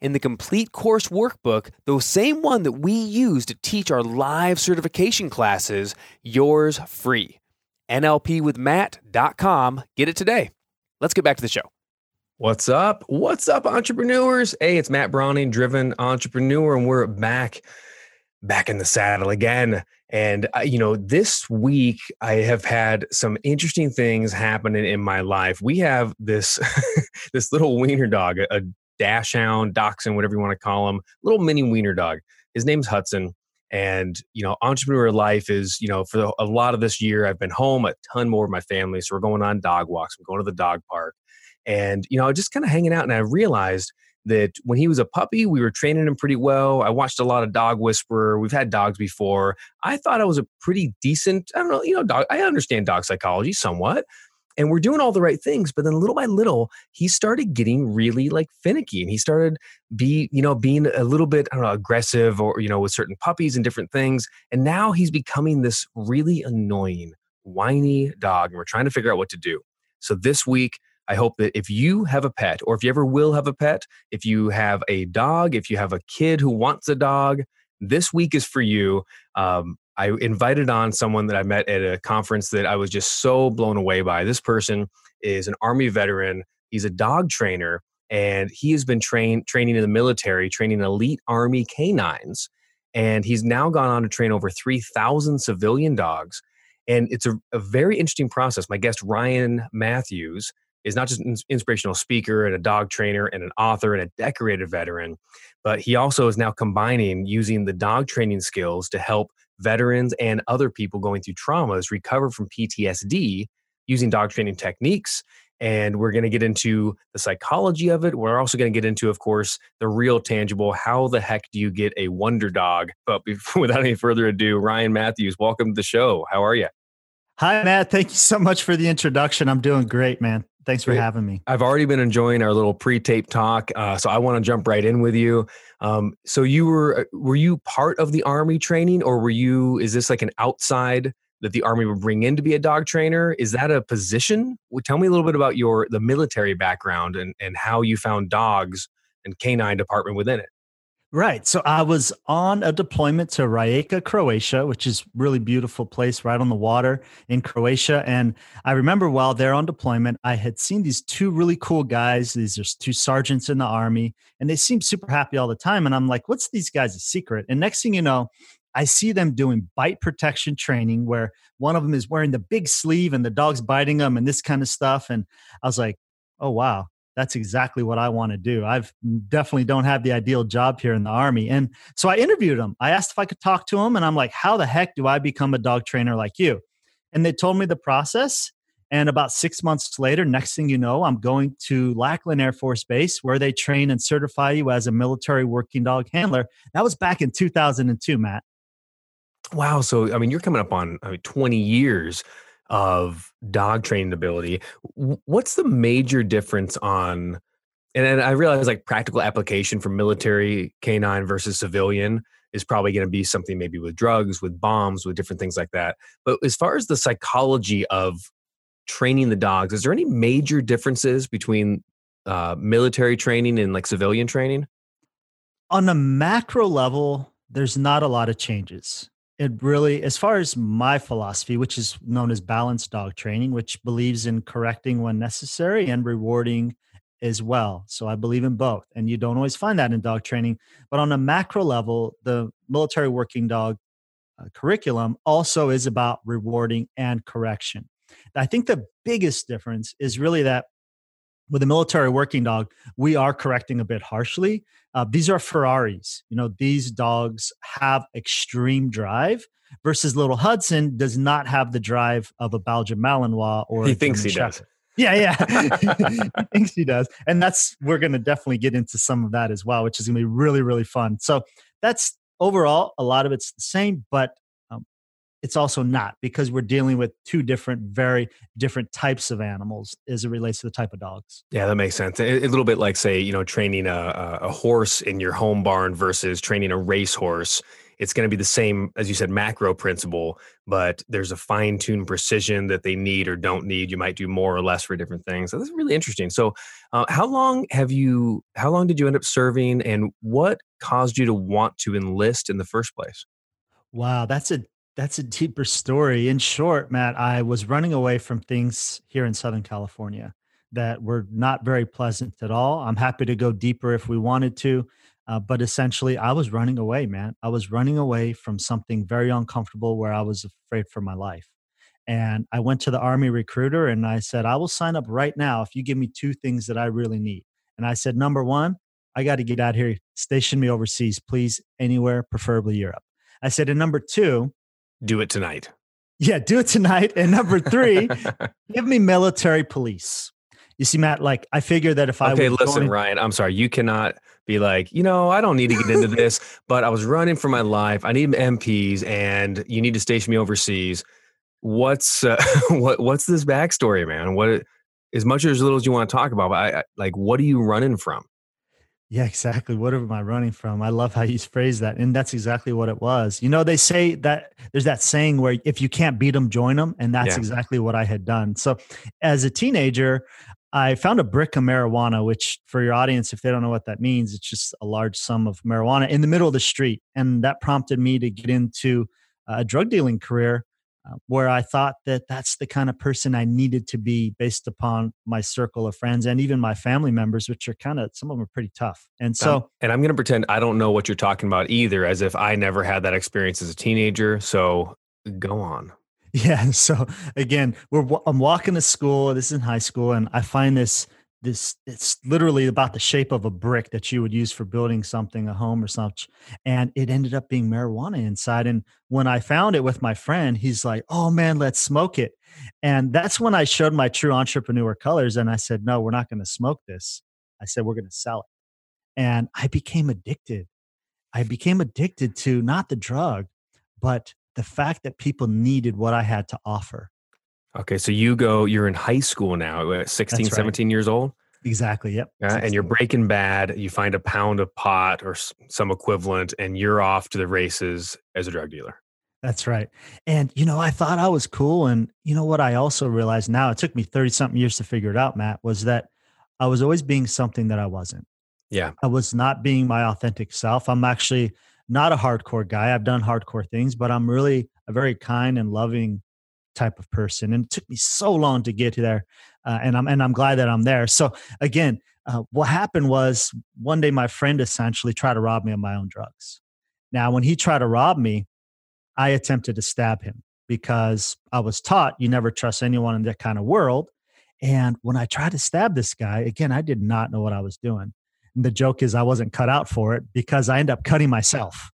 in the complete course workbook, the same one that we use to teach our live certification classes, yours free. NLPwithmatt.com. Get it today. Let's get back to the show. What's up? What's up, entrepreneurs? Hey, it's Matt Browning, driven entrepreneur, and we're back, back in the saddle again. And uh, you know, this week I have had some interesting things happening in my life. We have this this little wiener dog, a, a dachshund, dachshund, whatever you want to call him, little mini wiener dog. His name's Hudson. And you know, entrepreneur life is you know for a lot of this year I've been home a ton more with my family, so we're going on dog walks. I'm going to the dog park, and you know, just kind of hanging out. And I realized that when he was a puppy, we were training him pretty well. I watched a lot of Dog Whisperer. We've had dogs before. I thought I was a pretty decent, I don't know, you know, dog. I understand dog psychology somewhat. And we're doing all the right things, but then little by little, he started getting really like finicky, and he started be you know being a little bit I don't know aggressive or you know with certain puppies and different things. And now he's becoming this really annoying, whiny dog, and we're trying to figure out what to do. So this week, I hope that if you have a pet, or if you ever will have a pet, if you have a dog, if you have a kid who wants a dog, this week is for you. Um, I invited on someone that I met at a conference that I was just so blown away by. This person is an Army veteran. He's a dog trainer, and he has been trained training in the military, training elite Army canines. And he's now gone on to train over 3,000 civilian dogs. And it's a, a very interesting process. My guest, Ryan Matthews, is not just an inspirational speaker and a dog trainer and an author and a decorated veteran, but he also is now combining using the dog training skills to help veterans and other people going through traumas recover from PTSD using dog training techniques. And we're going to get into the psychology of it. We're also going to get into, of course, the real tangible how the heck do you get a wonder dog? But before, without any further ado, Ryan Matthews, welcome to the show. How are you? Hi, Matt. Thank you so much for the introduction. I'm doing great, man. Thanks for having me. I've already been enjoying our little pre-tape talk, uh, so I want to jump right in with you. Um, so you were uh, were you part of the army training, or were you? Is this like an outside that the army would bring in to be a dog trainer? Is that a position? Well, tell me a little bit about your the military background and and how you found dogs and canine department within it. Right. So I was on a deployment to Rijeka, Croatia, which is really beautiful place right on the water in Croatia. And I remember while there on deployment, I had seen these two really cool guys. These are two sergeants in the army, and they seemed super happy all the time. And I'm like, what's these guys' secret? And next thing you know, I see them doing bite protection training where one of them is wearing the big sleeve and the dog's biting them and this kind of stuff. And I was like, oh, wow, that's exactly what I want to do. I've mm, definitely don't have the ideal job here in the army. And so I interviewed him. I asked if I could talk to him and I'm like, how the heck do I become a dog trainer like you? And they told me the process. And about six months later, next thing you know, I'm going to Lackland Air Force Base where they train and certify you as a military working dog handler. That was back in 2002, Matt. Wow. So, I mean, you're coming up on I mean, 20 years of dog training ability. What's the major difference on? And I realize like practical application for military canine versus civilian is probably going to be something maybe with drugs, with bombs, with different things like that. But as far as the psychology of training the dogs, is there any major differences between uh, military training and like civilian training? On a macro level, there's not a lot of changes it really as far as my philosophy which is known as balanced dog training which believes in correcting when necessary and rewarding as well. So I believe in both. And you don't always find that in dog training. But on a macro level, the military working dog uh, curriculum also is about rewarding and correction. I think the biggest difference is really that with a military working dog, we are correcting a bit harshly. Uh, these are Ferraris. You know, these dogs have extreme drive versus little Hudson does not have the drive of a Belgian Malinois or he thinks he Shepherd. does. Yeah, yeah. he thinks he does. And that's we're going to definitely get into some of that as well, which is going to be really really fun. So, that's overall a lot of it's the same, but it's also not because we're dealing with two different, very different types of animals as it relates to the type of dogs. Yeah, that makes sense. A, a little bit like, say, you know, training a, a horse in your home barn versus training a racehorse. It's going to be the same, as you said, macro principle, but there's a fine tuned precision that they need or don't need. You might do more or less for different things. So this is really interesting. So, uh, how long have you? How long did you end up serving, and what caused you to want to enlist in the first place? Wow, that's a that's a deeper story. In short, Matt, I was running away from things here in Southern California that were not very pleasant at all. I'm happy to go deeper if we wanted to. Uh, but essentially, I was running away, man. I was running away from something very uncomfortable where I was afraid for my life. And I went to the Army recruiter and I said, I will sign up right now if you give me two things that I really need. And I said, number one, I got to get out here, station me overseas, please, anywhere, preferably Europe. I said, and number two, do it tonight. Yeah, do it tonight. And number three, give me military police. You see, Matt, like I figure that if I okay, listen, Ryan, I'm sorry, you cannot be like, you know, I don't need to get into this, but I was running for my life. I need MPs, and you need to station me overseas. What's uh, what What's this backstory, man? What as much or as little as you want to talk about, but I, I like, what are you running from? Yeah, exactly. What am I running from? I love how you phrase that. And that's exactly what it was. You know, they say that there's that saying where if you can't beat them, join them. And that's yeah. exactly what I had done. So as a teenager, I found a brick of marijuana, which for your audience, if they don't know what that means, it's just a large sum of marijuana in the middle of the street. And that prompted me to get into a drug dealing career where I thought that that's the kind of person I needed to be based upon my circle of friends and even my family members, which are kind of some of them are pretty tough. And so, um, and I'm going to pretend I don't know what you're talking about either, as if I never had that experience as a teenager. So go on. Yeah. So again, we're I'm walking to school. This is in high school, and I find this this it's literally about the shape of a brick that you would use for building something a home or such and it ended up being marijuana inside and when i found it with my friend he's like oh man let's smoke it. And that's when i showed my true entrepreneur colors and i said no we're not going to smoke this. I said we're going to sell it. And i became addicted. I became addicted to not the drug but the fact that people needed what i had to offer Okay, so you go, you're in high school now, uh, 16, right. 17 years old? Exactly. Yep. Uh, and you're breaking bad. You find a pound of pot or some equivalent, and you're off to the races as a drug dealer. That's right. And, you know, I thought I was cool. And, you know, what I also realized now, it took me 30 something years to figure it out, Matt, was that I was always being something that I wasn't. Yeah. I was not being my authentic self. I'm actually not a hardcore guy. I've done hardcore things, but I'm really a very kind and loving type of person and it took me so long to get there uh, and i'm and i'm glad that i'm there. So again uh, what happened was one day my friend essentially tried to rob me of my own drugs. Now when he tried to rob me i attempted to stab him because i was taught you never trust anyone in that kind of world and when i tried to stab this guy again i did not know what i was doing. And the joke is i wasn't cut out for it because i end up cutting myself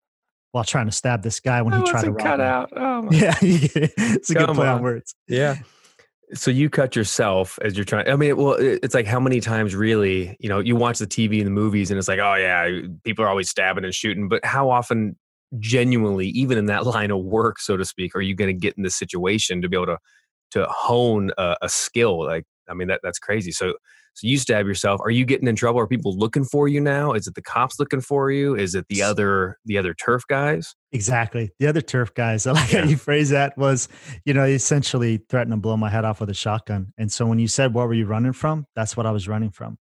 while trying to stab this guy when he tried to cut out. Oh yeah, it's a Come good play on. on words. Yeah. So you cut yourself as you're trying. I mean, well, it's like how many times really, you know, you watch the TV and the movies, and it's like, oh yeah, people are always stabbing and shooting. But how often, genuinely, even in that line of work, so to speak, are you going to get in this situation to be able to to hone a, a skill? Like, I mean, that that's crazy. So so you stab yourself. Are you getting in trouble? Are people looking for you now? Is it the cops looking for you? Is it the other the other turf guys? Exactly. The other turf guys. I like yeah. how you phrase that was, you know, essentially threatened to blow my head off with a shotgun. And so when you said what were you running from? That's what I was running from.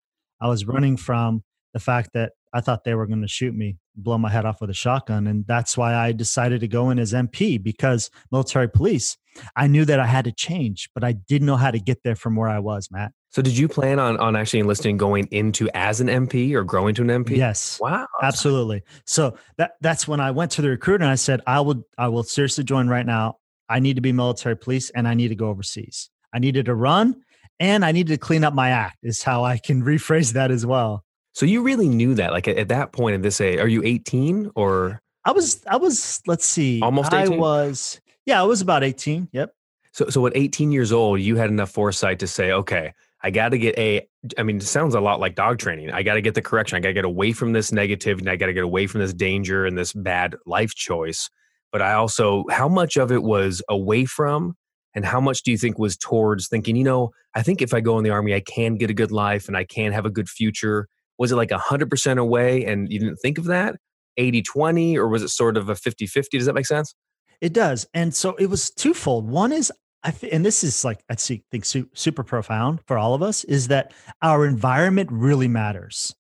I was running from the fact that I thought they were going to shoot me blow my head off with a shotgun. And that's why I decided to go in as MP because military police. I knew that I had to change, but I didn't know how to get there from where I was, Matt. So did you plan on on actually enlisting going into as an MP or growing to an MP? Yes. Wow. Absolutely. So that that's when I went to the recruiter and I said, I will I will seriously join right now. I need to be military police and I need to go overseas. I needed to run and I needed to clean up my act, is how I can rephrase that as well. So you really knew that, like at that point in this age, are you 18 or? I was, I was, let's see. Almost 18? I was, yeah, I was about 18. Yep. So, so at 18 years old, you had enough foresight to say, okay, I got to get a, I mean, it sounds a lot like dog training. I got to get the correction. I got to get away from this negativity. I got to get away from this danger and this bad life choice. But I also, how much of it was away from and how much do you think was towards thinking, you know, I think if I go in the army, I can get a good life and I can have a good future? Was it like 100% away and you didn't think of that? 80 20, or was it sort of a 50 50? Does that make sense? It does. And so it was twofold. One is, I and this is like, I think super profound for all of us, is that our environment really matters.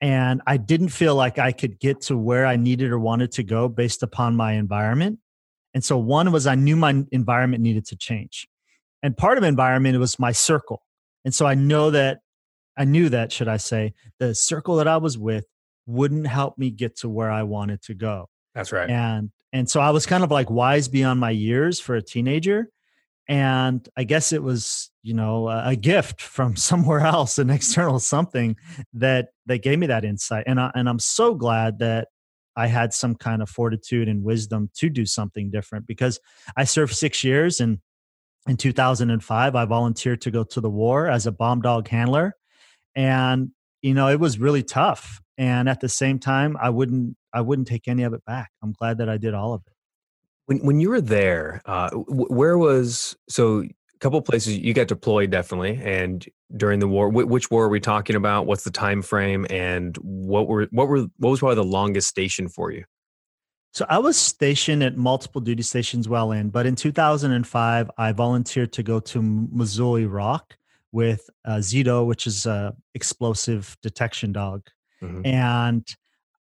And I didn't feel like I could get to where I needed or wanted to go based upon my environment. And so one was I knew my environment needed to change. And part of environment was my circle. And so I know that I knew that, should I say, the circle that I was with wouldn't help me get to where I wanted to go. That's right. And and so I was kind of like wise beyond my years for a teenager. And I guess it was, you know, a gift from somewhere else, an external something that that gave me that insight. And I, and I'm so glad that I had some kind of fortitude and wisdom to do something different because I served six years and in 2005 I volunteered to go to the war as a bomb dog handler and you know it was really tough and at the same time I wouldn't I wouldn't take any of it back. I'm glad that I did all of it. When when you were there, uh, where was so a couple places you got deployed definitely and during the war which war are we talking about what's the time frame and what were what were what was probably the longest station for you so i was stationed at multiple duty stations while in but in 2005 i volunteered to go to mosul iraq with uh, zito which is a explosive detection dog mm-hmm. and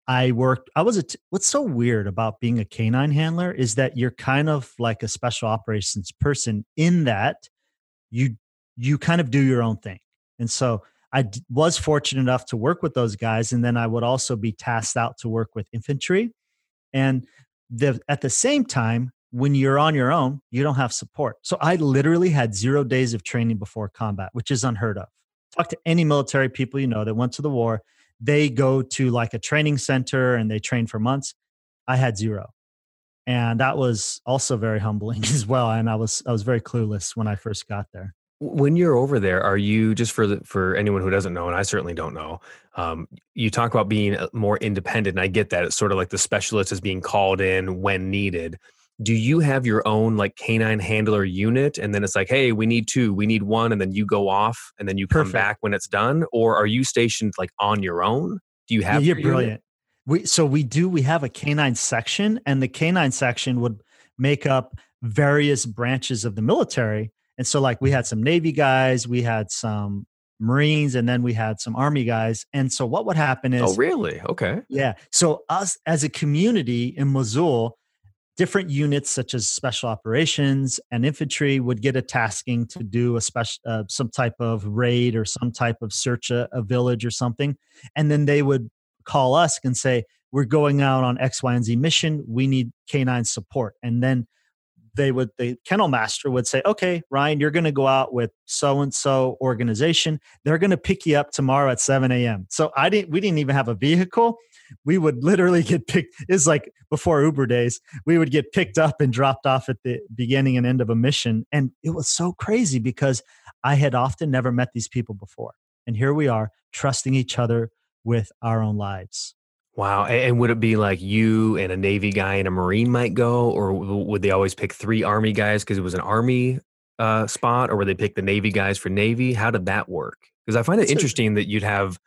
I worked, I was a, t- what's so weird about being a canine handler is that you're kind of like a special operations person in that you, you kind of do your own thing. And so I d- was fortunate enough to work with those guys. And then I would also be tasked out to work with infantry. And the, at the same time, when you're on your own, you don't have support. So I literally had zero days of training before combat, which is unheard of. Talk to any military people you know that went to the war they go to like a training center and they train for months. I had zero. And that was also very humbling as well. And I was I was very clueless when I first got there. When you're over there, are you just for the, for anyone who doesn't know, and I certainly don't know, um, you talk about being uh, more independent, and I get that. It's sort of like the specialist is being called in when needed do you have your own like canine handler unit? And then it's like hey we need two we need one and then you go off and then you come Perfect. back when it's done? Or are you stationed like on your own? Do you have yeah, you're brilliant unit? we so we do we have a canine section and the canine section would make up various branches of the military. And so like we had some navy guys we had some marines and then we had some army guys. And so what would happen oh, is oh really? Okay. Yeah. So us as a community in mosul different units such as special operations and infantry would get a tasking to do a special uh, some type of raid or some type of search a, a, village or something. And then they would call us and say we're going out on x y and z mission. We need canine support. And then they would the kennel master would say okay ryan you're going to go out with so and so organization. They're going to pick you up tomorrow at 7 a.m so i didn't we didn't even have a vehicle we would literally get picked it's like before uber days we would get picked up and dropped off at the beginning and end of a mission and it was so crazy because i had often never met these people before and here we are trusting each other with our own lives Wow. And would it be like you and a Navy guy and a Marine might go, or would they always pick three Army guys because it was an Army uh, spot, or would they pick the Navy guys for Navy? How did that work? Because I find it interesting that you'd have,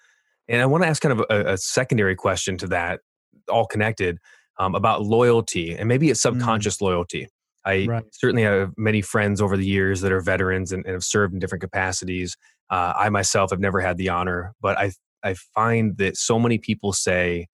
and I want to ask kind of a, a secondary question to that, all connected, um, about loyalty and maybe it's mm. subconscious mm. loyalty. I right. certainly have many friends over the years that are veterans and, and have served in different capacities. Uh, I myself have never had the honor, but I I find that so many people say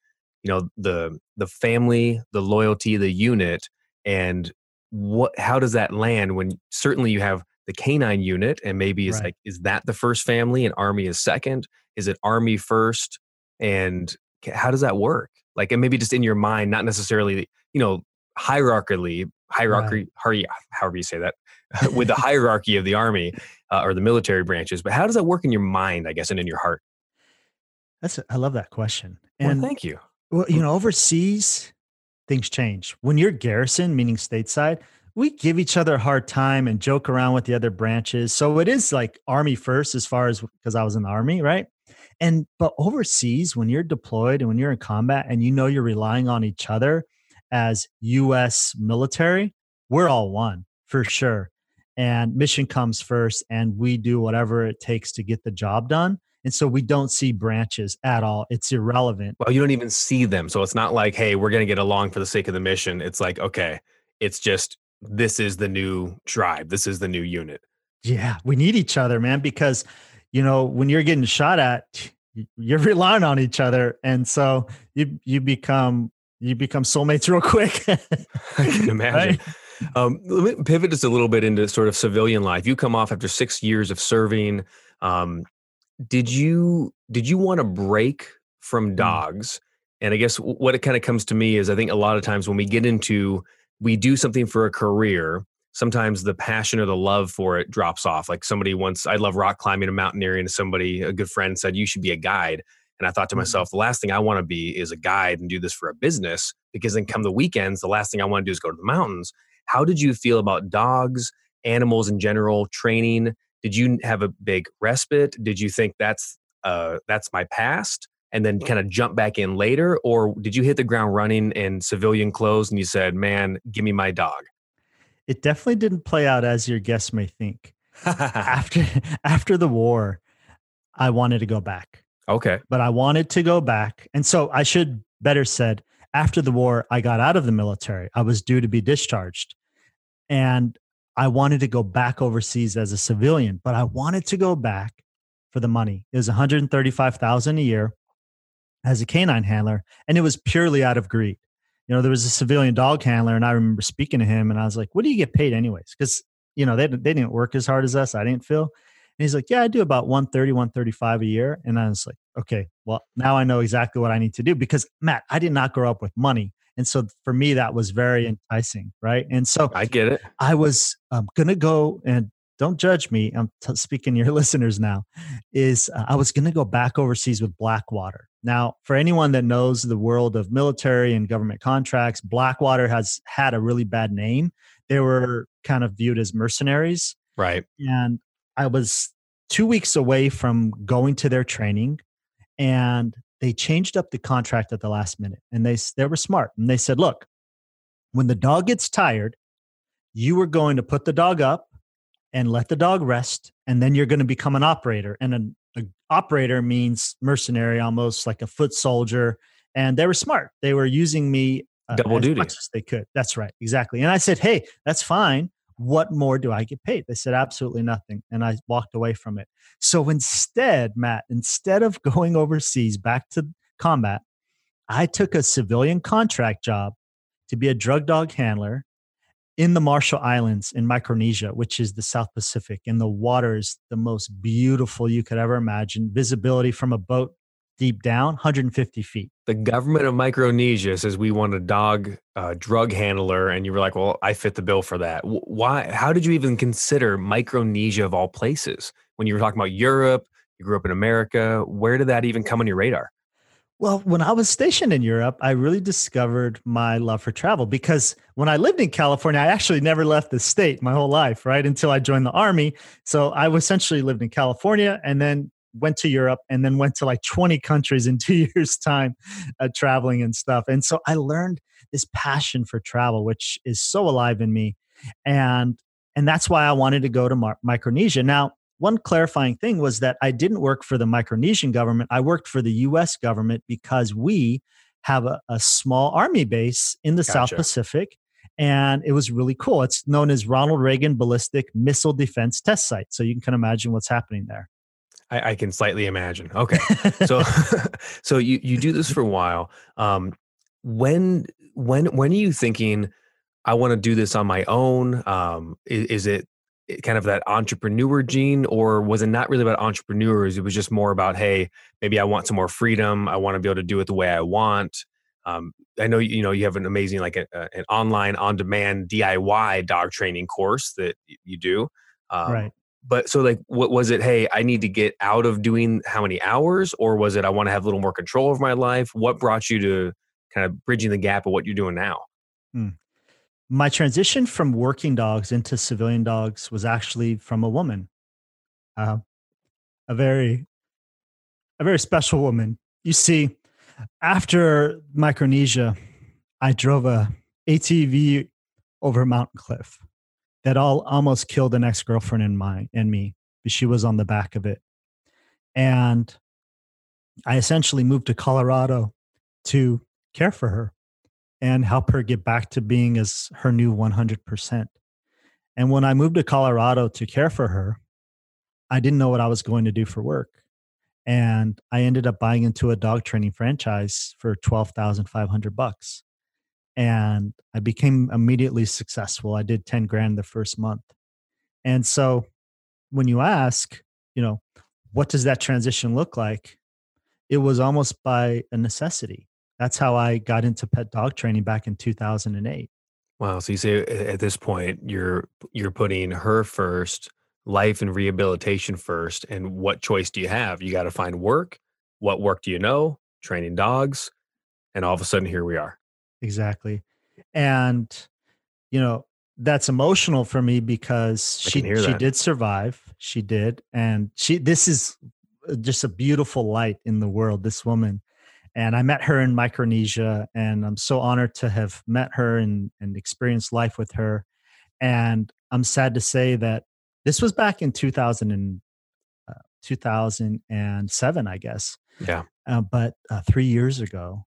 you know the the family the loyalty the unit and what how does that land when certainly you have the canine unit and maybe it's right. like is that the first family and army is second? Is it army first? And how does that work? Like and maybe just in your mind not necessarily you know hierarchically hierarchy right. however you say that with the hierarchy of the army uh, or the military branches but how does that work in your mind i guess and in your heart? That's a, I love that question and well, thank you. well you know overseas things change. When you're garrison meaning stateside we give each other a hard time and joke around with the other branches so it is like army first as far as because i was in the army right and but overseas, when you're deployed and when you're in combat and you know you're relying on each other as US military, we're all one for sure. And mission comes first, and we do whatever it takes to get the job done. And so we don't see branches at all. It's irrelevant. Well, you don't even see them. So it's not like, hey, we're going to get along for the sake of the mission. It's like, okay, it's just this is the new tribe. This is the new unit. Yeah, we need each other, man, because you know, when you're getting shot at, you're relying on each other, and so you you become you become soulmates real quick. I can imagine. Right? Um, let me pivot just a little bit into sort of civilian life. You come off after six years of serving. Um, did you did you want to break from hmm. dogs? And I guess what it kind of comes to me is I think a lot of times when we get into we do something for a career sometimes the passion or the love for it drops off. Like somebody once, I love rock climbing and mountaineering, and somebody, a good friend, said, You should be a guide. And I thought to mm-hmm. myself, the last thing I want to be is a guide and do this for a business because then come the weekends, the last thing I want to do is go to the mountains. How did you feel about dogs, animals in general, training? Did you have a big respite? Did you think that's uh, that's my past? And then mm. kind of jump back in later, or did you hit the ground running in civilian clothes and you said, "Man, give me my dog"? it definitely didn't play out as your guests may think. after after the war, I wanted to go back. Okay. But I wanted to go back. And so I should better said after the war, I got out of the military. I was due to be discharged. And I wanted to go back overseas as a civilian, but I wanted to go back for the money. It was 135,000 a year as a canine handler, and it was purely out of greed you know, there was a civilian dog handler, and I remember speaking to him, and I was like, "What do you get paid, anyways?" Because you know they they didn't work as hard as us. I didn't feel. And he's like, "Yeah, I do about 130, 135 a year." And I was like, "Okay, well, now I know exactly what I need to do." Because Matt, I did not grow up with money, and so for me that was very enticing, right? And so I get it. I was um, gonna go and don't judge me. I'm t- speaking to your listeners now. Is uh, I was going to go back overseas with Blackwater. Now, for anyone that knows the world of military and government contracts, Blackwater has had a really bad name. They were kind of viewed as mercenaries. Right. And I was two weeks away from going to their training, and they changed up the contract at the last minute. And they they were smart, and they said, "Look, when the dog gets tired, you are going to put the dog up and let the dog rest and then you're going to become an operator and an operator means mercenary almost like a foot soldier and they were smart. They were using me uh, double duty. much as they could. That's right exactly and i said hey that's fine. What more do i get paid? They said absolutely nothing and i walked away from it. So instead matt instead of going overseas back to combat i took a civilian contract job to be a drug dog handler in the Marshall Islands in Micronesia, which is the South Pacific, and the water is the most beautiful you could ever imagine. Visibility from a boat deep down, 150 feet. The government of Micronesia says we want a dog uh, drug handler, and you were like, "Well, I fit the bill for that." Why? How did you even consider Micronesia of all places when you were talking about Europe? You grew up in America. Where did that even come on your radar? Well, when I was stationed in Europe, I really discovered my love for travel because when I lived in California, I actually never left the state my whole life, right? Until I joined the army. So I essentially lived in California and then went to Europe and then went to like 20 countries in two years' time uh, traveling and stuff. And so I learned this passion for travel, which is so alive in me. And and that's why I wanted to go to Micronesia. Now, one clarifying thing was that I didn't work for the Micronesian government. I worked for the US government because we have a, a small army base in the gotcha. South Pacific. And it was really cool. It's known as Ronald Reagan Ballistic Missile Defense Test Site. So you can kind of imagine what's happening there. I, I can slightly imagine. Okay, so so you you do this for a while. Um, when when when are you thinking? I want to do this on my own. Um, is, is it kind of that entrepreneur gene, or was it not really about entrepreneurs? It was just more about, hey, maybe I want some more freedom. I want to be able to do it the way I want. Um, I know you know you have an amazing like a, a, an online on demand DIY dog training course that you do. Um, right but so like what was it hey i need to get out of doing how many hours or was it i want to have a little more control of my life what brought you to kind of bridging the gap of what you're doing now hmm. My transition from working dogs into civilian dogs was actually from a woman uh, a very a very special woman. You see after micronesia i drove a atv over mountain cliff that all almost killed an ex-girlfriend in my and me but she was on the back of it. And i essentially moved to colorado to care for her and help her get back to being as her new 100% and when i moved to colorado to care for her i didn't know what i was going to do for work and i ended up buying into a dog training franchise for 12500 bucks and I became immediately successful. I did 10 grand the first month. And so when you ask, you know, what does that transition look like? It was almost by a necessity. That's how I got into pet dog training back in 2008. Wow. So you say at this point you're you're putting her first, life and rehabilitation first, and what choice do you have? You got to find work. What work do you know? Training dogs, and all of a sudden here we are exactly and you know that's emotional for me because she she did survive she did and she this is uh, just a beautiful light in the world this woman and i met her in micronesia and i'm so honored to have met her and and experienced life with her and i'm sad to say that this was back in 2000 and, uh, 2007 i guess yeah uh, but uh, three years ago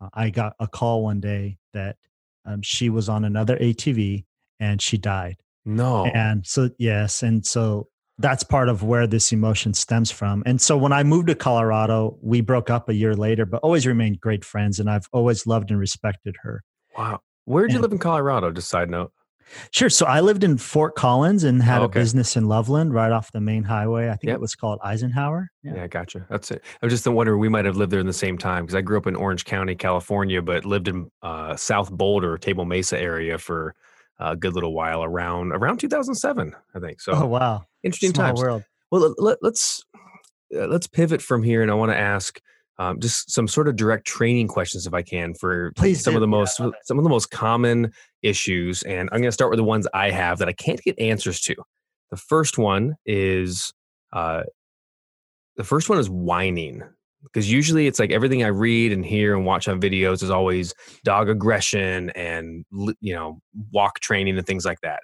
uh, I got a call one day that um, she was on another ATV and she died. No. And so, yes. And so that's part of where this emotion stems from. And so when I moved to Colorado, we broke up a year later, but always remained great friends. And I've always loved and respected her. Wow. Where did you live in Colorado? Just side note. Sure. So I lived in Fort Collins and had oh, okay. a business in Loveland right off the main highway. I think yep. it was called Eisenhower. Yeah. yeah, gotcha. That's it. I was just wondering, we might have lived there in the same time because I grew up in Orange County, California, but lived in uh, South Boulder, Table Mesa area for a good little while around around 2007, I think. So, oh wow, interesting Small times. World. Well, let, let's uh, let's pivot from here, and I want to ask um, just some sort of direct training questions if I can for Please some do. of the most yeah, some of the most common issues. And I'm going to start with the ones I have that I can't get answers to. The first one is uh, the first one is whining because usually it's like everything I read and hear and watch on videos is always dog aggression and you know walk training and things like that.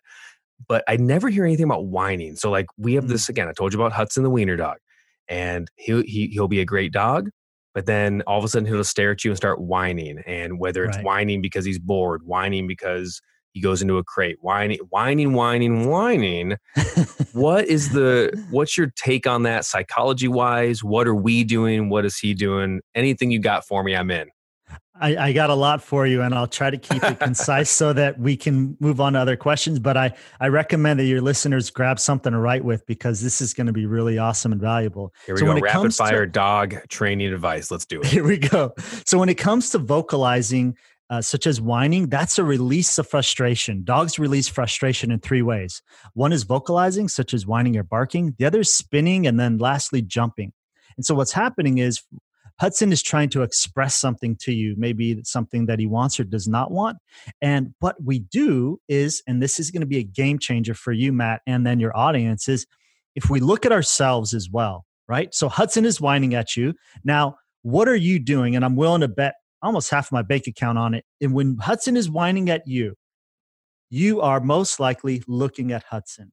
But I never hear anything about whining. So like we have mm. this again. I told you about Hudson the Wiener dog, and he, he he'll be a great dog but then all of a sudden he'll stare at you and start whining and whether it's right. whining because he's bored whining because he goes into a crate whining whining whining whining what is the what's your take on that psychology wise what are we doing what is he doing anything you got for me i'm in I, I, got a lot for you, and I'll try to keep it concise so that we can move on to other questions. But I, I recommend that your listeners grab something to write with because this is going to be really awesome and valuable. Here we so go. Rapid fire to, dog training advice. Let's do it. Here we go. So when it comes to vocalizing, uh, such as whining, that's a release of frustration. Dogs release frustration in three ways. One is vocalizing, such as whining or barking. The other is spinning, and then lastly, jumping. And so what's happening is Hudson is trying to express something to you, maybe something that he wants or does not want. And what we do is, and this is going to be a game changer for you, Matt, and then your audience, is if we look at ourselves as well, right? So Hudson is whining at you. Now, what are you doing? And I'm willing to bet almost half my bank account on it. And when Hudson is whining at you, you are most likely looking at Hudson.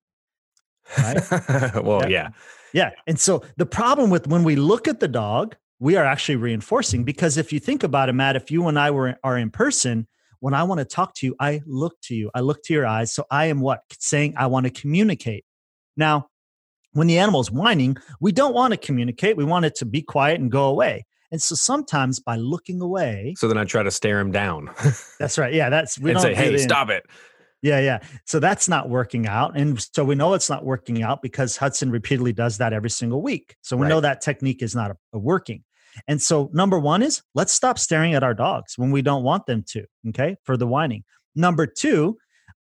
Right? well, yeah. yeah. Yeah. And so the problem with when we look at the dog, we are actually reinforcing because if you think about it, Matt, if you and I were are in person, when I want to talk to you, I look to you, I look to your eyes. So I am what saying I want to communicate. Now, when the animal is whining, we don't want to communicate. We want it to be quiet and go away. And so sometimes by looking away. So then I try to stare him down. that's right. Yeah. That's we and say, hey, stop it. Yeah, yeah. So that's not working out. And so we know it's not working out because Hudson repeatedly does that every single week. So we right. know that technique is not a, a working. And so number one is let's stop staring at our dogs when we don't want them to. Okay. For the whining. Number two,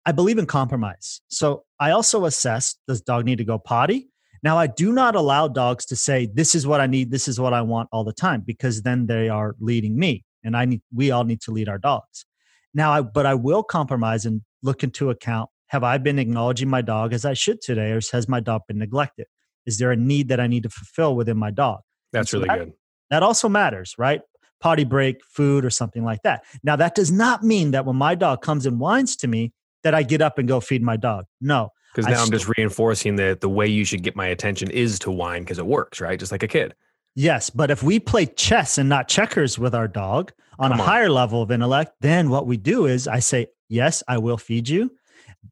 I believe in compromise. So I also assess does dog need to go potty? Now, I do not allow dogs to say, this is what I need, this is what I want all the time, because then they are leading me. And I need, we all need to lead our dogs. Now, I, but I will compromise and look into account have I been acknowledging my dog as I should today, or has my dog been neglected? Is there a need that I need to fulfill within my dog? That's so really that, good. That also matters, right? Potty break, food, or something like that. Now, that does not mean that when my dog comes and whines to me, that I get up and go feed my dog. No. Because now I am just reinforcing that the way you should get my attention is to whine because it works, right? Just like a kid. Yes, but if we play chess and not checkers with our dog on Come a on. higher level of intellect, then what we do is I say, Yes, I will feed you.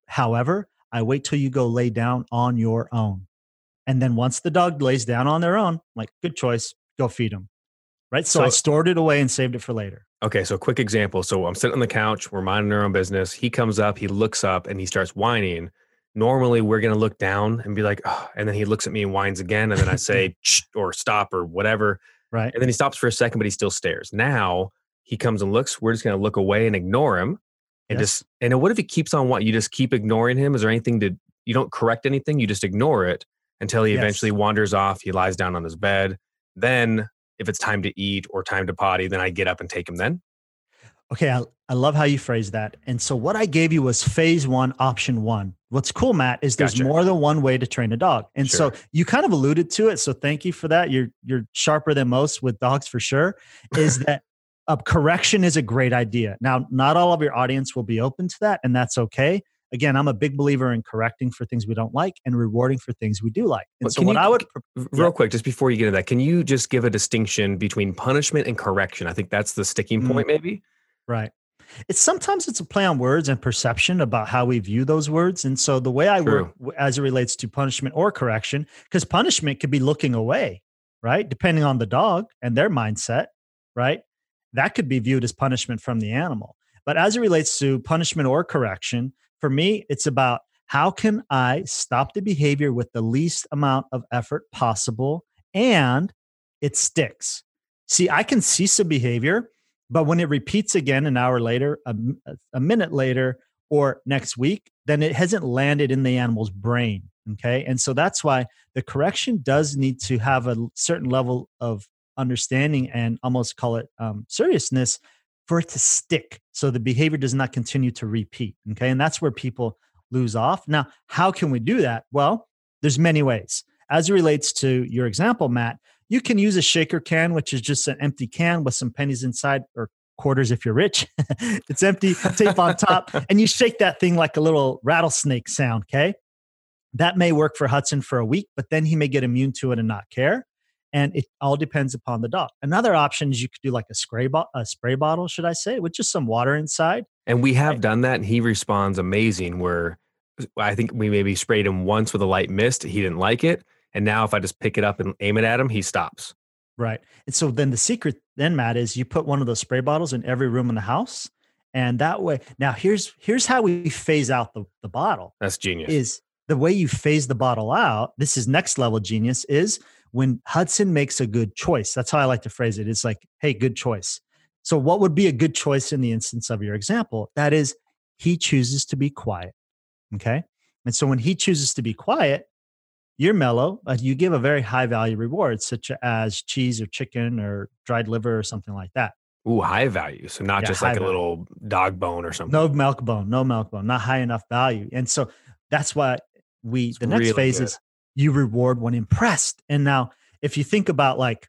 However, I wait till you go lay down on your own. And then once the dog lays down on their own, I'm like, good choice, go feed them. Right. So, so I stored it away and saved it for later. Okay. So, quick example. So, I'm sitting on the couch, we're minding our own business. He comes up, he looks up, and he starts whining. Normally, we're going to look down and be like, oh, and then he looks at me and whines again. And then I say, or stop or whatever. Right. And then he stops for a second, but he still stares. Now he comes and looks. We're just going to look away and ignore him and yes. just and what if he keeps on what you just keep ignoring him is there anything to you don't correct anything you just ignore it until he yes. eventually wanders off he lies down on his bed then if it's time to eat or time to potty then i get up and take him then okay I, I love how you phrase that and so what i gave you was phase one option one what's cool matt is there's gotcha. more than one way to train a dog and sure. so you kind of alluded to it so thank you for that you're you're sharper than most with dogs for sure is that a correction is a great idea. Now, not all of your audience will be open to that, and that's okay. Again, I'm a big believer in correcting for things we don't like and rewarding for things we do like. And so, what you, I would real yeah. quick, just before you get into that, can you just give a distinction between punishment and correction? I think that's the sticking point, mm maybe. Right. It's sometimes it's a play on words and perception about how we view those words. And so the way I True. work as it relates to punishment or correction, because punishment could be looking away, right? Depending on the dog and their mindset, right? that could be viewed as punishment from the animal. But as it relates to punishment or correction, for me, it's about how can I stop the behavior with the least amount of effort possible and it sticks. See, I can cease a behavior, but when it repeats again an hour later, a, a minute later, or next week, then it hasn't landed in the animal's brain. Okay. And so that's why the correction does need to have a certain level of understanding and almost call it um, seriousness for it to stick so the behavior does not continue to repeat okay and that's where people lose off now how can we do that well there's many ways as it relates to your example matt you can use a shaker can which is just an empty can with some pennies inside or quarters if you're rich it's empty tape on top and you shake that thing like a little rattlesnake sound okay that may work for hudson for a week but then he may get immune to it and not care and it all depends upon the dog. Another option is you could do like a spray bo- a spray bottle, should I say, with just some water inside. And we have right. done that, and he responds amazing. Where I think we maybe sprayed him once with a light mist, he didn't like it, and now if I just pick it up and aim it at him, he stops. Right. And so then the secret then Matt is you put one of those spray bottles in every room in the house, and that way. Now here's here's how we phase out the the bottle. That's genius. Is the way you phase the bottle out. This is next level genius. Is when Hudson makes a good choice. That's how I like to phrase it. It's like, hey, good choice. So, what would be a good choice in the instance of your example? That is, he chooses to be quiet. Okay. And so, when he chooses to be quiet, you're mellow, but you give a very high value reward, such as cheese or chicken or dried liver or something like that. Ooh, high value. So, not yeah, just like a little dog bone or something. No milk bone, no milk bone, not high enough value. And so, that's why we, it's the next really phase good. is you reward when impressed. And now, if you think about like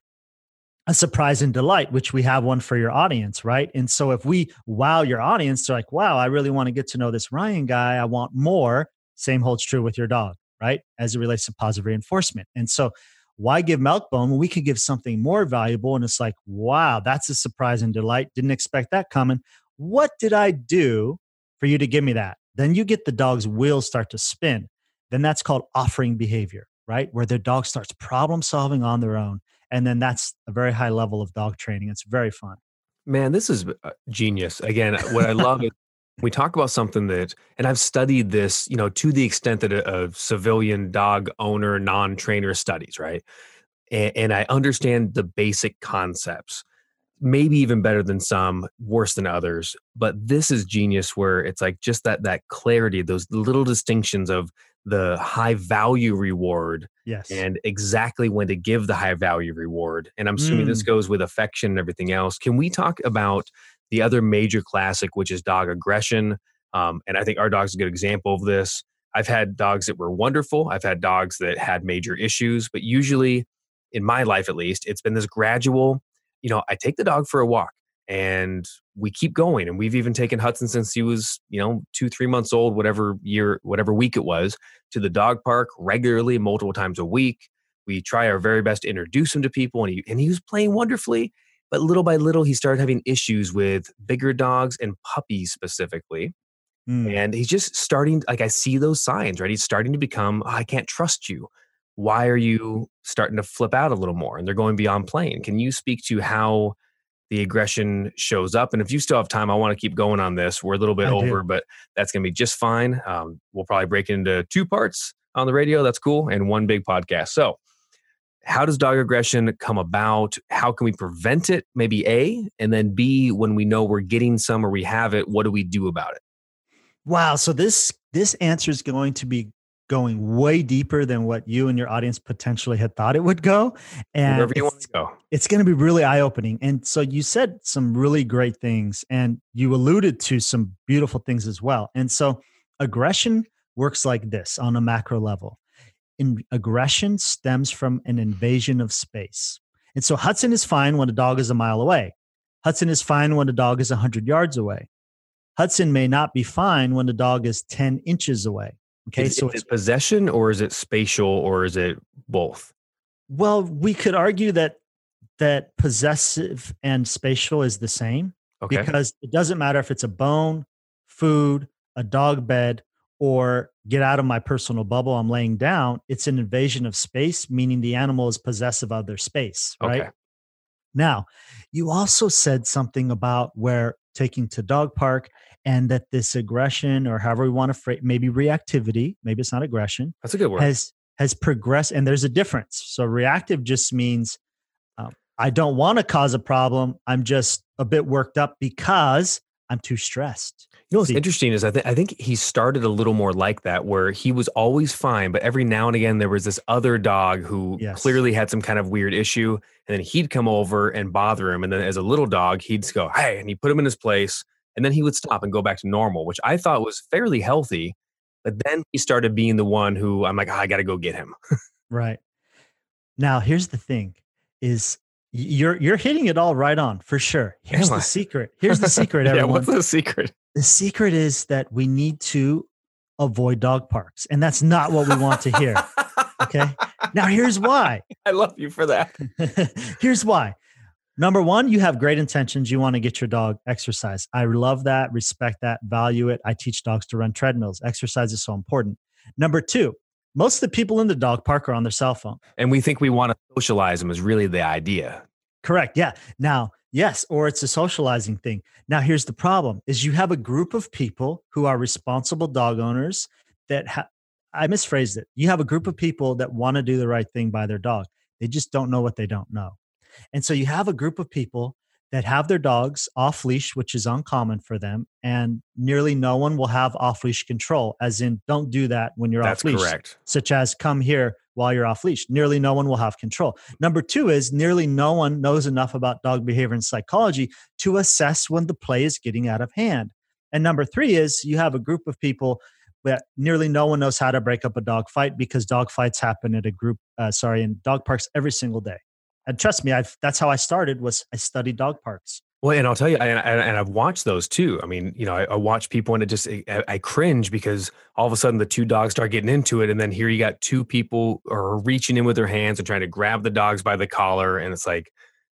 a surprise and delight, which we have one for your audience, right? And so if we wow your audience, they're like, wow, I really want to get to know this Ryan guy. I want more. Same holds true with your dog, right? As it relates to positive reinforcement. And so why give milk bone when we could give something more valuable? And it's like, wow, that's a surprise and delight. Didn't expect that coming. What did I do for you to give me that? Then you get the dog's wheels start to spin then that's called offering behavior, right? Where their dog starts problem solving on their own. And then that's a very high level of dog training. It's very fun. Man, this is uh, genius. Again, what I love is we talk about something that, and I've studied this, you know, to the extent that a, a civilian dog owner, non trainer studies, right? And, and I understand the basic concepts maybe even better than some worse than others but this is genius where it's like just that that clarity those little distinctions of the high value reward yes and exactly when to give the high value reward and i'm assuming mm. this goes with affection and everything else can we talk about the other major classic which is dog aggression um, and i think our dog's a good example of this i've had dogs that were wonderful i've had dogs that had major issues but usually in my life at least it's been this gradual you know, I take the dog for a walk and we keep going. And we've even taken Hudson since he was, you know, two, three months old, whatever year, whatever week it was, to the dog park regularly, multiple times a week. We try our very best to introduce him to people, and he, and he was playing wonderfully. But little by little, he started having issues with bigger dogs and puppies specifically. Mm. And he's just starting, like, I see those signs, right? He's starting to become, oh, I can't trust you why are you starting to flip out a little more and they're going beyond playing can you speak to how the aggression shows up and if you still have time i want to keep going on this we're a little bit I over do. but that's going to be just fine um, we'll probably break it into two parts on the radio that's cool and one big podcast so how does dog aggression come about how can we prevent it maybe a and then b when we know we're getting some or we have it what do we do about it wow so this this answer is going to be going way deeper than what you and your audience potentially had thought it would go. And Wherever you want to go. It's going to be really eye opening. And so you said some really great things and you alluded to some beautiful things as well. And so aggression works like this on a macro level. In, aggression stems from an invasion of space. And so Hudson is fine when a dog is a mile away. Hudson is fine when a dog is 100 yards away. Hudson may not be fine when the dog is 10 inches away. Okay, is, so is it possession or is it spatial or is it both? Well, we could argue that that possessive and spatial is the same okay. because it doesn't matter if it's a bone, food, a dog bed, or get out of my personal bubble I'm laying down. It's an invasion of space, meaning the animal is possessive of their space, right? Okay. Now, you also said something about where taking to dog park and that this aggression or however we want to phrase maybe reactivity maybe it's not aggression that's a good word has has progressed and there's a difference so reactive just means um, i don't want to cause a problem i'm just a bit worked up because i'm too stressed you know what's See, interesting is I, th- I think he started a little more like that where he was always fine but every now and again there was this other dog who yes. clearly had some kind of weird issue and then he'd come over and bother him and then as a little dog he'd go hey and he put him in his place and then he would stop and go back to normal, which I thought was fairly healthy. But then he started being the one who I'm like, oh, I got to go get him. right. Now, here's the thing: is you're you're hitting it all right on for sure. Here's the secret. Here's the secret. Everyone. yeah, what's the secret? The secret is that we need to avoid dog parks, and that's not what we want to hear. okay. Now, here's why. I love you for that. here's why. Number one, you have great intentions. You want to get your dog exercise. I love that, respect that, value it. I teach dogs to run treadmills. Exercise is so important. Number two, most of the people in the dog park are on their cell phone. And we think we want to socialize them is really the idea. Correct. Yeah. Now, yes, or it's a socializing thing. Now, here's the problem is you have a group of people who are responsible dog owners that ha- I misphrased it. You have a group of people that want to do the right thing by their dog. They just don't know what they don't know. And so you have a group of people that have their dogs off leash, which is uncommon for them, and nearly no one will have off leash control, as in, don't do that when you're off leash. correct. Such as, come here while you're off leash. Nearly no one will have control. Number two is nearly no one knows enough about dog behavior and psychology to assess when the play is getting out of hand. And number three is you have a group of people that nearly no one knows how to break up a dog fight because dog fights happen at a group, uh, sorry, in dog parks every single day and trust me, I've that's how I started. Was I studied dog parks. Well, and I'll tell you, and, and I've watched those too. I mean, you know, I, I watch people and it just, I, I, cringe because all of a sudden the two dogs start getting into it. And then here you got two people are reaching in with their hands and trying to grab the dogs by the collar. And it's like,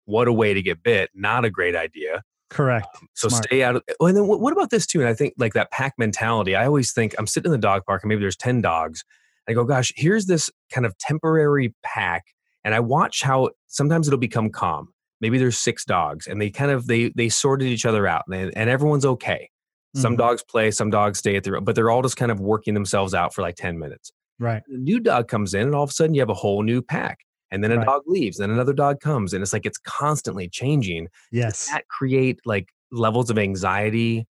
what a way to get bit. Not a great idea. Correct. Um, so Smart. stay out of, oh, and then what, what about this too? And I think like that pack mentality, I always think I'm sitting in the dog park and maybe there's 10 dogs I go, gosh, here's this kind of temporary pack. And I watch how sometimes it'll become calm. Maybe there's six dogs and they kind of they they sorted each other out and, they, and everyone's okay. Some mm-hmm. dogs play, some dogs stay at the but they're all just kind of working themselves out for like 10 minutes. Right. A new dog comes in and all of a sudden you have a whole new pack. And then a right. dog leaves, then another dog comes, and it's like it's constantly changing. Yes. Does that create like levels of anxiety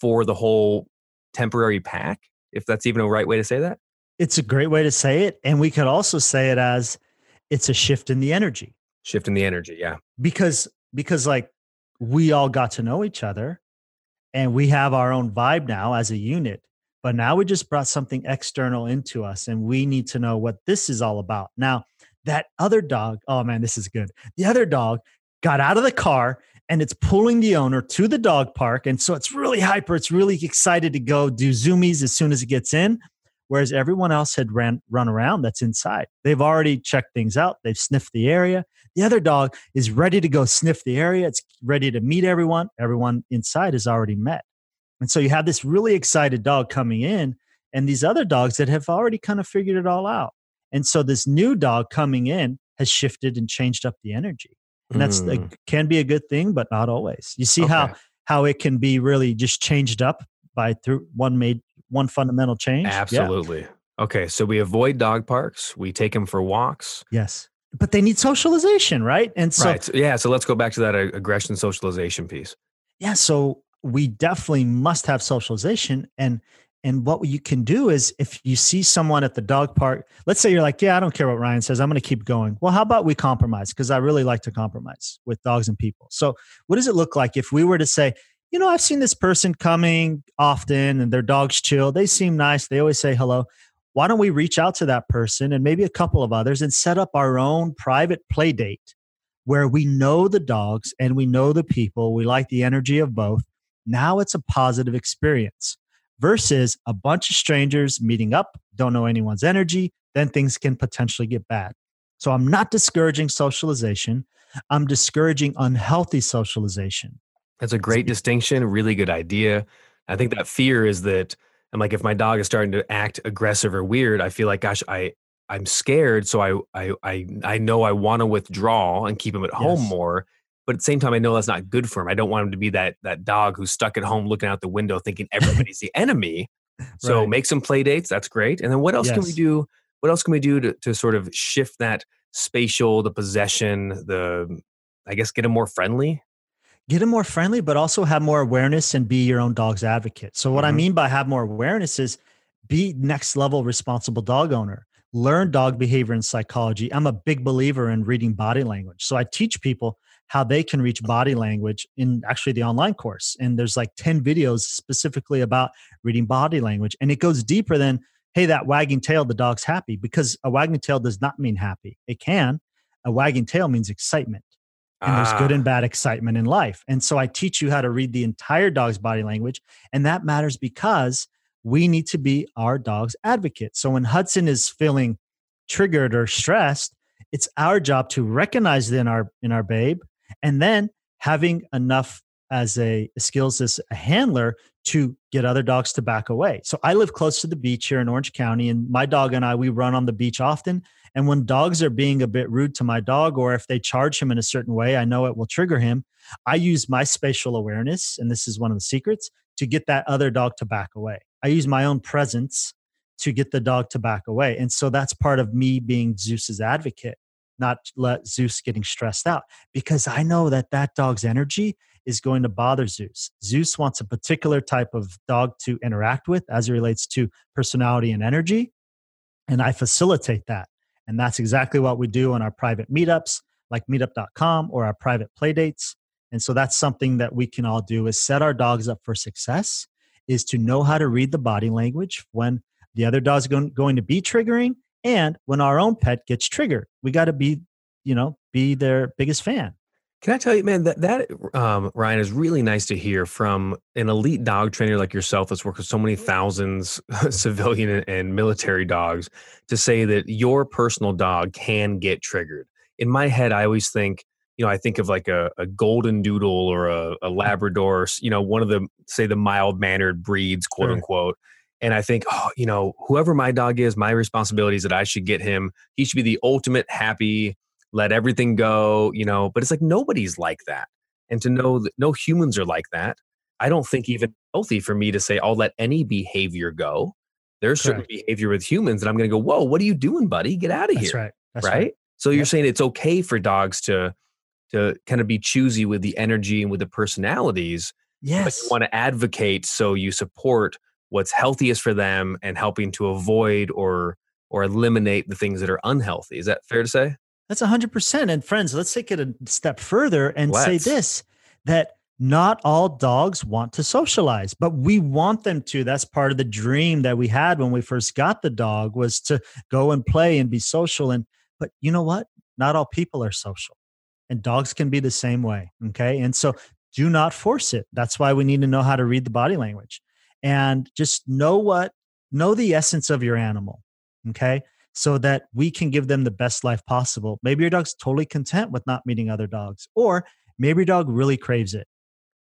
for the whole temporary pack, if that's even a right way to say that? It's a great way to say it. And we could also say it as it's a shift in the energy. Shift in the energy, yeah. Because because like we all got to know each other and we have our own vibe now as a unit. But now we just brought something external into us and we need to know what this is all about. Now, that other dog, oh man, this is good. The other dog got out of the car and it's pulling the owner to the dog park. And so it's really hyper. It's really excited to go do zoomies as soon as it gets in. Whereas everyone else had ran run around that's inside. They've already checked things out. They've sniffed the area. The other dog is ready to go sniff the area. It's ready to meet everyone. Everyone inside is already met. And so you have this really excited dog coming in, and these other dogs that have already kind of figured it all out. And so this new dog coming in has shifted and changed up the energy. And that's mm. can be a good thing, but not always. You see okay. how how it can be really just changed up by through one made one fundamental change. Absolutely. Yeah. Okay, so we avoid dog parks. We take them for walks. Yes, but they need socialization, right? And so, right. yeah. So let's go back to that uh, aggression socialization piece. Yeah. So we definitely must have socialization and and what you can do is if you see someone at the dog park let's say you're like yeah i don't care what ryan says i'm going to keep going well how about we compromise because i really like to compromise with dogs and people so what does it look like if we were to say you know i've seen this person coming often and their dogs chill they seem nice they always say hello why don't we reach out to that person and maybe a couple of others and set up our own private play date where we know the dogs and we know the people we like the energy of both now it's a positive experience versus a bunch of strangers meeting up, don't know anyone's energy, then things can potentially get bad. So I'm not discouraging socialization. I'm discouraging unhealthy socialization. That's a great distinction, really good idea. I think that fear is that I'm like if my dog is starting to act aggressive or weird, I feel like gosh, I I'm scared, so I I I I know I want to withdraw and keep him at home yes. more but at the same time, I know that's not good for him. I don't want him to be that that dog who's stuck at home looking out the window thinking everybody's the enemy. So right. make some play dates. That's great. And then what else yes. can we do? What else can we do to, to sort of shift that spatial, the possession, the I guess get him more friendly? Get him more friendly, but also have more awareness and be your own dog's advocate. So what mm-hmm. I mean by have more awareness is be next level responsible dog owner learn dog behavior and psychology. I'm a big believer in reading body language. So I teach people how they can reach body language in actually the online course. And there's like 10 videos specifically about reading body language. And it goes deeper than, hey, that wagging tail, the dog's happy, because a wagging tail does not mean happy. It can. A wagging tail means excitement. And there's good and ah. bad excitement in life. And so I teach you how to read the entire dog's body language. And that matters because we need to be our dog's advocate. So when Hudson is feeling triggered or stressed, it's our job to recognize it in our in our babe and then having enough as a skills as a handler to get other dogs to back away. So I live close to the beach here in Orange County and my dog and I we run on the beach often and when dogs are being a bit rude to my dog or if they charge him in a certain way I know it will trigger him, I use my spatial awareness and this is one of the secrets to get that other dog to back away. I use my own presence to get the dog to back away. And so that's part of me being Zeus's advocate not let Zeus getting stressed out because I know that that dog's energy is going to bother Zeus. Zeus wants a particular type of dog to interact with as it relates to personality and energy. And I facilitate that. And that's exactly what we do on our private meetups, like meetup.com or our private play dates. And so that's something that we can all do is set our dogs up for success, is to know how to read the body language when the other dog's going to be triggering and when our own pet gets triggered we got to be you know be their biggest fan can I tell you, man, that that um, Ryan is really nice to hear from an elite dog trainer like yourself that's worked with so many thousands civilian and military dogs to say that your personal dog can get triggered. In my head, I always think, you know, I think of like a, a golden doodle or a, a Labrador, you know, one of the say the mild mannered breeds, quote sure. unquote And I think, oh, you know, whoever my dog is, my responsibility is that I should get him. He should be the ultimate happy, let everything go, you know. But it's like nobody's like that. And to know that no humans are like that, I don't think even healthy for me to say, I'll let any behavior go. There's certain behavior with humans that I'm going to go, whoa, what are you doing, buddy? Get out of That's here. Right. That's right. right. So you're saying it's okay for dogs to to kind of be choosy with the energy and with the personalities. Yes. But you want to advocate so you support what's healthiest for them and helping to avoid or or eliminate the things that are unhealthy. Is that fair to say? That's 100%. And friends, let's take it a step further and let's. say this that not all dogs want to socialize, but we want them to. That's part of the dream that we had when we first got the dog was to go and play and be social and but you know what? Not all people are social. And dogs can be the same way, okay? And so do not force it. That's why we need to know how to read the body language. And just know what know the essence of your animal, okay? So that we can give them the best life possible. Maybe your dog's totally content with not meeting other dogs, or maybe your dog really craves it.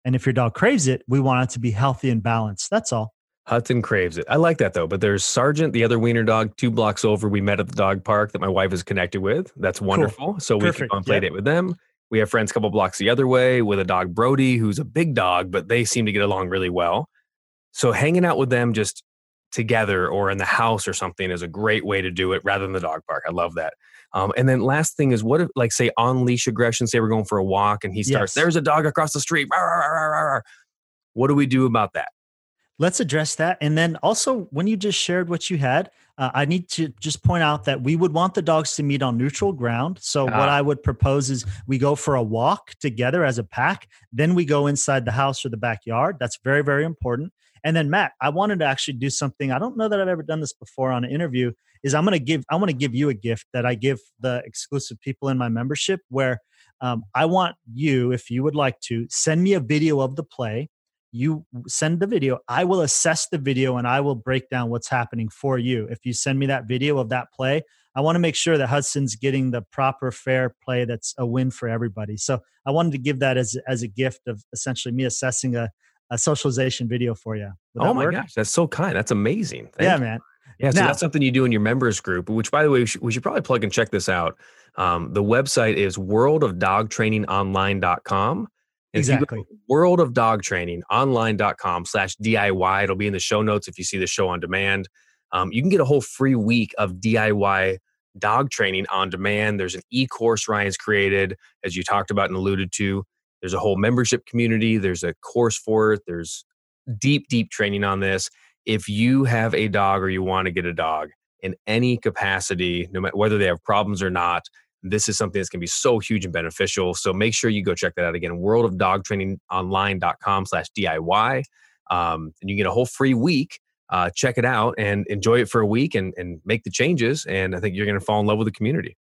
And if your dog craves it, we want it to be healthy and balanced. That's all. Hudson craves it. I like that though. But there's Sergeant, the other wiener dog, two blocks over. We met at the dog park that my wife is connected with. That's wonderful. Cool. So Perfect. we can go and play yep. date with them. We have friends a couple blocks the other way with a dog, Brody, who's a big dog, but they seem to get along really well. So hanging out with them just together or in the house or something is a great way to do it rather than the dog park. I love that. Um, and then last thing is what if like say on leash aggression, say we're going for a walk and he starts, yes. there's a dog across the street. What do we do about that? Let's address that. And then also when you just shared what you had, uh, I need to just point out that we would want the dogs to meet on neutral ground. So, what ah. I would propose is we go for a walk together as a pack, then we go inside the house or the backyard. That's very, very important. And then Matt, I wanted to actually do something. I don't know that I've ever done this before on an interview. Is I'm going to give I want to give you a gift that I give the exclusive people in my membership. Where um, I want you, if you would like to, send me a video of the play. You send the video. I will assess the video and I will break down what's happening for you. If you send me that video of that play, I want to make sure that Hudson's getting the proper fair play that's a win for everybody. So I wanted to give that as as a gift of essentially me assessing a a socialization video for you. Would oh my work? gosh, that's so kind. That's amazing. Thank yeah, you. man. Yeah, so now, that's something you do in your members group. Which, by the way, we should, we should probably plug and check this out. Um, the website is worldofdogtrainingonline.com. And exactly. worldofdogtrainingonline.com slash DIY. It'll be in the show notes if you see the show on demand. Um, you can get a whole free week of DIY dog training on demand. There's an e course Ryan's created, as you talked about and alluded to. There's a whole membership community. There's a course for it. There's deep, deep training on this. If you have a dog or you want to get a dog in any capacity, no matter whether they have problems or not, this is something that's going to be so huge and beneficial. So make sure you go check that out again. Worldofdogtrainingonline.com slash DIY. Um, and you get a whole free week. Uh, check it out and enjoy it for a week and, and make the changes. And I think you're going to fall in love with the community.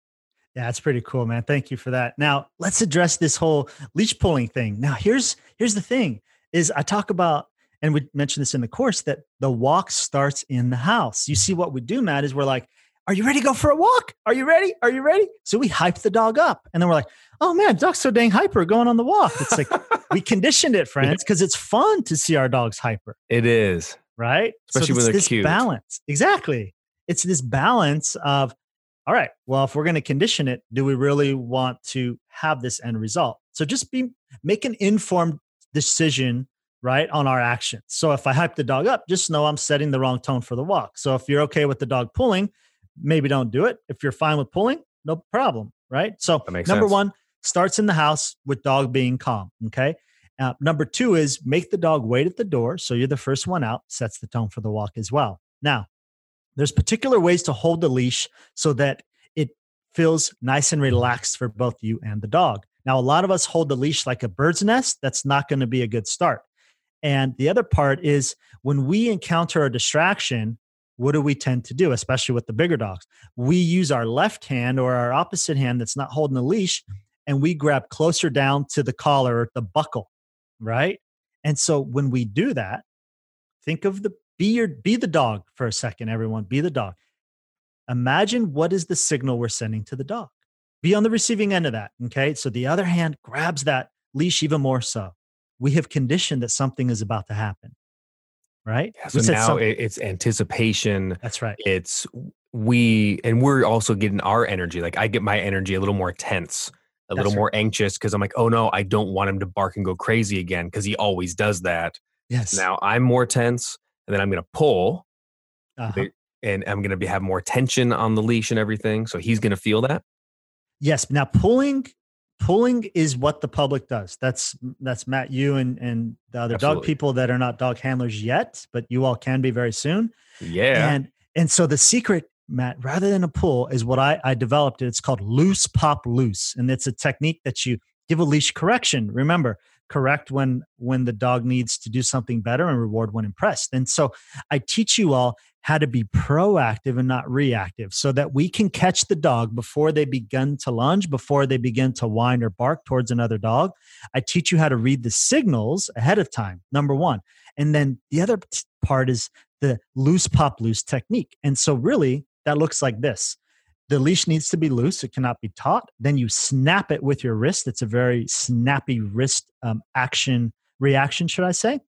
Yeah, that's pretty cool, man. Thank you for that. Now, let's address this whole leash pulling thing. Now, here's here's the thing is I talk about and we mentioned this in the course that the walk starts in the house. You see what we do, Matt, is we're like, "Are you ready to go for a walk? Are you ready? Are you ready?" So we hype the dog up and then we're like, "Oh man, dog's so dang hyper going on the walk." It's like we conditioned it, friends, because it's fun to see our dogs hyper. It is. Right? Especially so when they're this cute. balance. Exactly. It's this balance of all right, well, if we're going to condition it, do we really want to have this end result? So just be make an informed decision, right, on our actions. So if I hype the dog up, just know I'm setting the wrong tone for the walk. So if you're okay with the dog pulling, maybe don't do it. If you're fine with pulling, no problem, right? So number sense. one starts in the house with dog being calm. Okay. Uh, number two is make the dog wait at the door. So you're the first one out, sets the tone for the walk as well. Now, there's particular ways to hold the leash so that it feels nice and relaxed for both you and the dog. Now, a lot of us hold the leash like a bird's nest. That's not going to be a good start. And the other part is when we encounter a distraction, what do we tend to do, especially with the bigger dogs? We use our left hand or our opposite hand that's not holding the leash and we grab closer down to the collar or the buckle, right? And so when we do that, think of the be your be the dog for a second, everyone. Be the dog. Imagine what is the signal we're sending to the dog. Be on the receiving end of that. Okay. So the other hand grabs that leash even more so. We have conditioned that something is about to happen. right? Yeah, so now some, it's anticipation. That's right. It's we, and we're also getting our energy. Like I get my energy a little more tense, a That's little right. more anxious because I'm like, oh no, I don't want him to bark and go crazy again because he always does that. Yes. Now I'm more tense, and then I'm going to pull, uh-huh. and I'm going to be have more tension on the leash and everything. So he's going to feel that. Yes. Now pulling pulling is what the public does. That's that's Matt, you and and the other Absolutely. dog people that are not dog handlers yet, but you all can be very soon. Yeah. And and so the secret, Matt, rather than a pull, is what I I developed. It's called loose pop loose, and it's a technique that you give a leash correction. Remember, correct when when the dog needs to do something better and reward when impressed. And so I teach you all how to be proactive and not reactive so that we can catch the dog before they begin to lunge, before they begin to whine or bark towards another dog. I teach you how to read the signals ahead of time, number one. And then the other part is the loose pop loose technique. And so, really, that looks like this the leash needs to be loose, it cannot be taut. Then you snap it with your wrist. It's a very snappy wrist um, action reaction, should I say?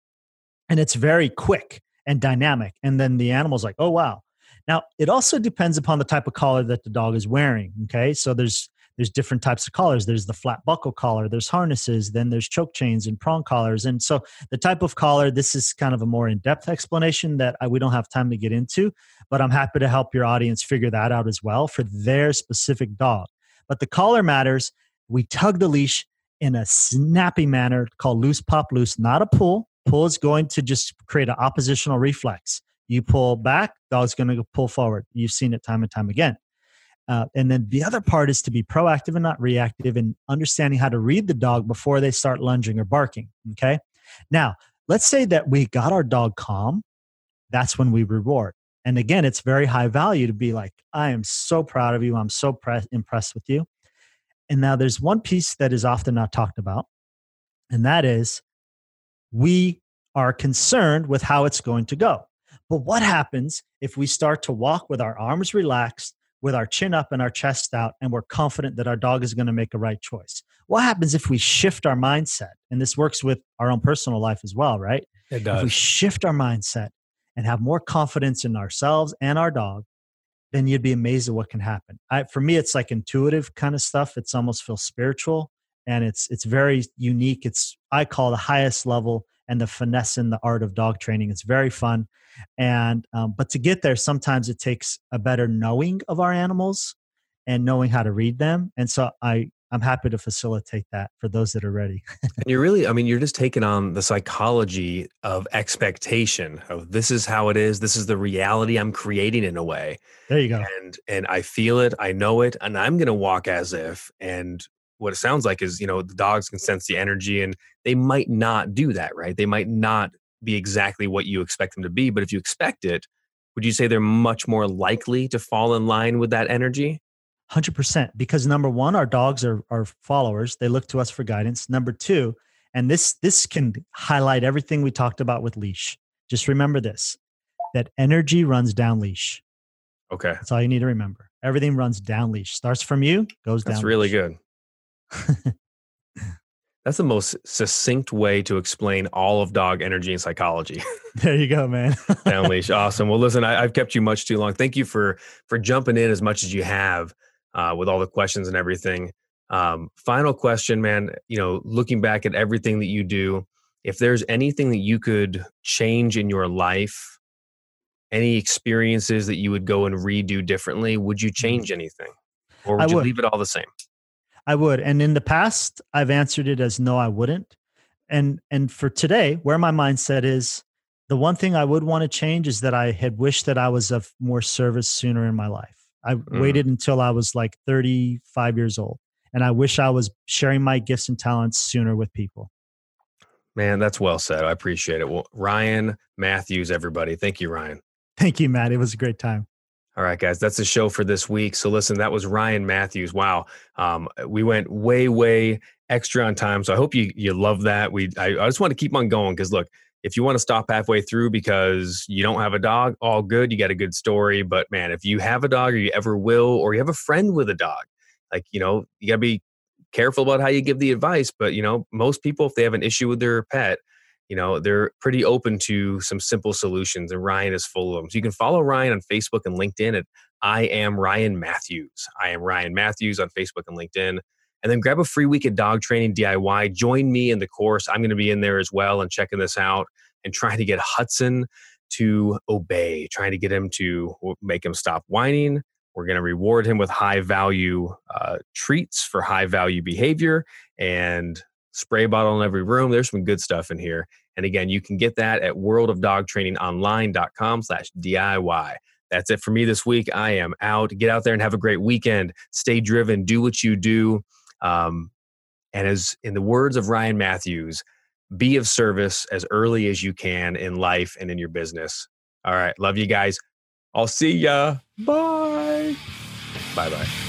And it's very quick and dynamic. And then the animal's like, oh, wow. Now, it also depends upon the type of collar that the dog is wearing. Okay. So there's there's different types of collars. There's the flat buckle collar, there's harnesses, then there's choke chains and prong collars. And so the type of collar, this is kind of a more in-depth explanation that I, we don't have time to get into, but I'm happy to help your audience figure that out as well for their specific dog. But the collar matters. We tug the leash in a snappy manner called loose pop loose, not a pull. Pull is going to just create an oppositional reflex. You pull back, dog's going to pull forward. You've seen it time and time again. Uh, and then the other part is to be proactive and not reactive and understanding how to read the dog before they start lunging or barking. Okay. Now, let's say that we got our dog calm. That's when we reward. And again, it's very high value to be like, I am so proud of you. I'm so pre- impressed with you. And now there's one piece that is often not talked about, and that is we are concerned with how it's going to go. But what happens if we start to walk with our arms relaxed, with our chin up and our chest out, and we're confident that our dog is going to make a right choice? What happens if we shift our mindset? And this works with our own personal life as well, right? It does. If we shift our mindset and have more confidence in ourselves and our dog, then you'd be amazed at what can happen. I, for me, it's like intuitive kind of stuff. It's almost feels spiritual and it's it's very unique. It's I call the highest level and the finesse in the art of dog training. It's very fun, and um, but to get there, sometimes it takes a better knowing of our animals and knowing how to read them. And so I I'm happy to facilitate that for those that are ready. and you're really, I mean, you're just taking on the psychology of expectation of this is how it is. This is the reality I'm creating in a way. There you go. And and I feel it, I know it, and I'm gonna walk as if. And what it sounds like is, you know, the dogs can sense the energy and they might not do that, right? They might not be exactly what you expect them to be. But if you expect it, would you say they're much more likely to fall in line with that energy? 100% because number one our dogs are, are followers. They look to us for guidance. Number two and this this can highlight everything we talked about with leash. Just remember this that energy runs down leash. Okay. That's all you need to remember. Everything runs down leash. Starts from you goes down that's really good that's the most succinct way to explain all of dog energy and psychology there you go man down leash awesome well listen I, i've kept you much too long thank you for for jumping in as much as you have uh, with all the questions and everything. Um, final question, man. You know, looking back at everything that you do, if there's anything that you could change in your life, any experiences that you would go and redo differently, would you mm-hmm. change anything, or would, would you leave it all the same? I would. And in the past, I've answered it as no, I wouldn't. And and for today, where my mindset is, the one thing I would want to change is that I had wished that I was of more service sooner in my life. I mm. waited until I was like 35 years old. And I wish I was sharing my gifts and talents sooner with people. Man, that's well said. I appreciate it. Well, Ryan Matthews, everybody. Thank you, Ryan. Thank you, Matt. It was a great time. All right, guys, that's the show for this week. So listen, that was Ryan Matthews. Wow, um, we went way, way extra on time. So I hope you you love that. We I, I just want to keep on going because look, if you want to stop halfway through because you don't have a dog, all good. You got a good story. But man, if you have a dog or you ever will, or you have a friend with a dog, like, you know, you got to be careful about how you give the advice. But, you know, most people, if they have an issue with their pet, you know, they're pretty open to some simple solutions, and Ryan is full of them. So you can follow Ryan on Facebook and LinkedIn at I am Ryan Matthews. I am Ryan Matthews on Facebook and LinkedIn. And then grab a free week of dog training DIY. Join me in the course. I'm going to be in there as well and checking this out and trying to get Hudson to obey, trying to get him to make him stop whining. We're going to reward him with high value uh, treats for high value behavior and spray bottle in every room. There's some good stuff in here. And again, you can get that at worldofdogtrainingonline.com slash DIY. That's it for me this week. I am out. Get out there and have a great weekend. Stay driven. Do what you do. Um, and as in the words of Ryan Matthews, be of service as early as you can in life and in your business. All right. Love you guys. I'll see ya. Bye. Bye bye.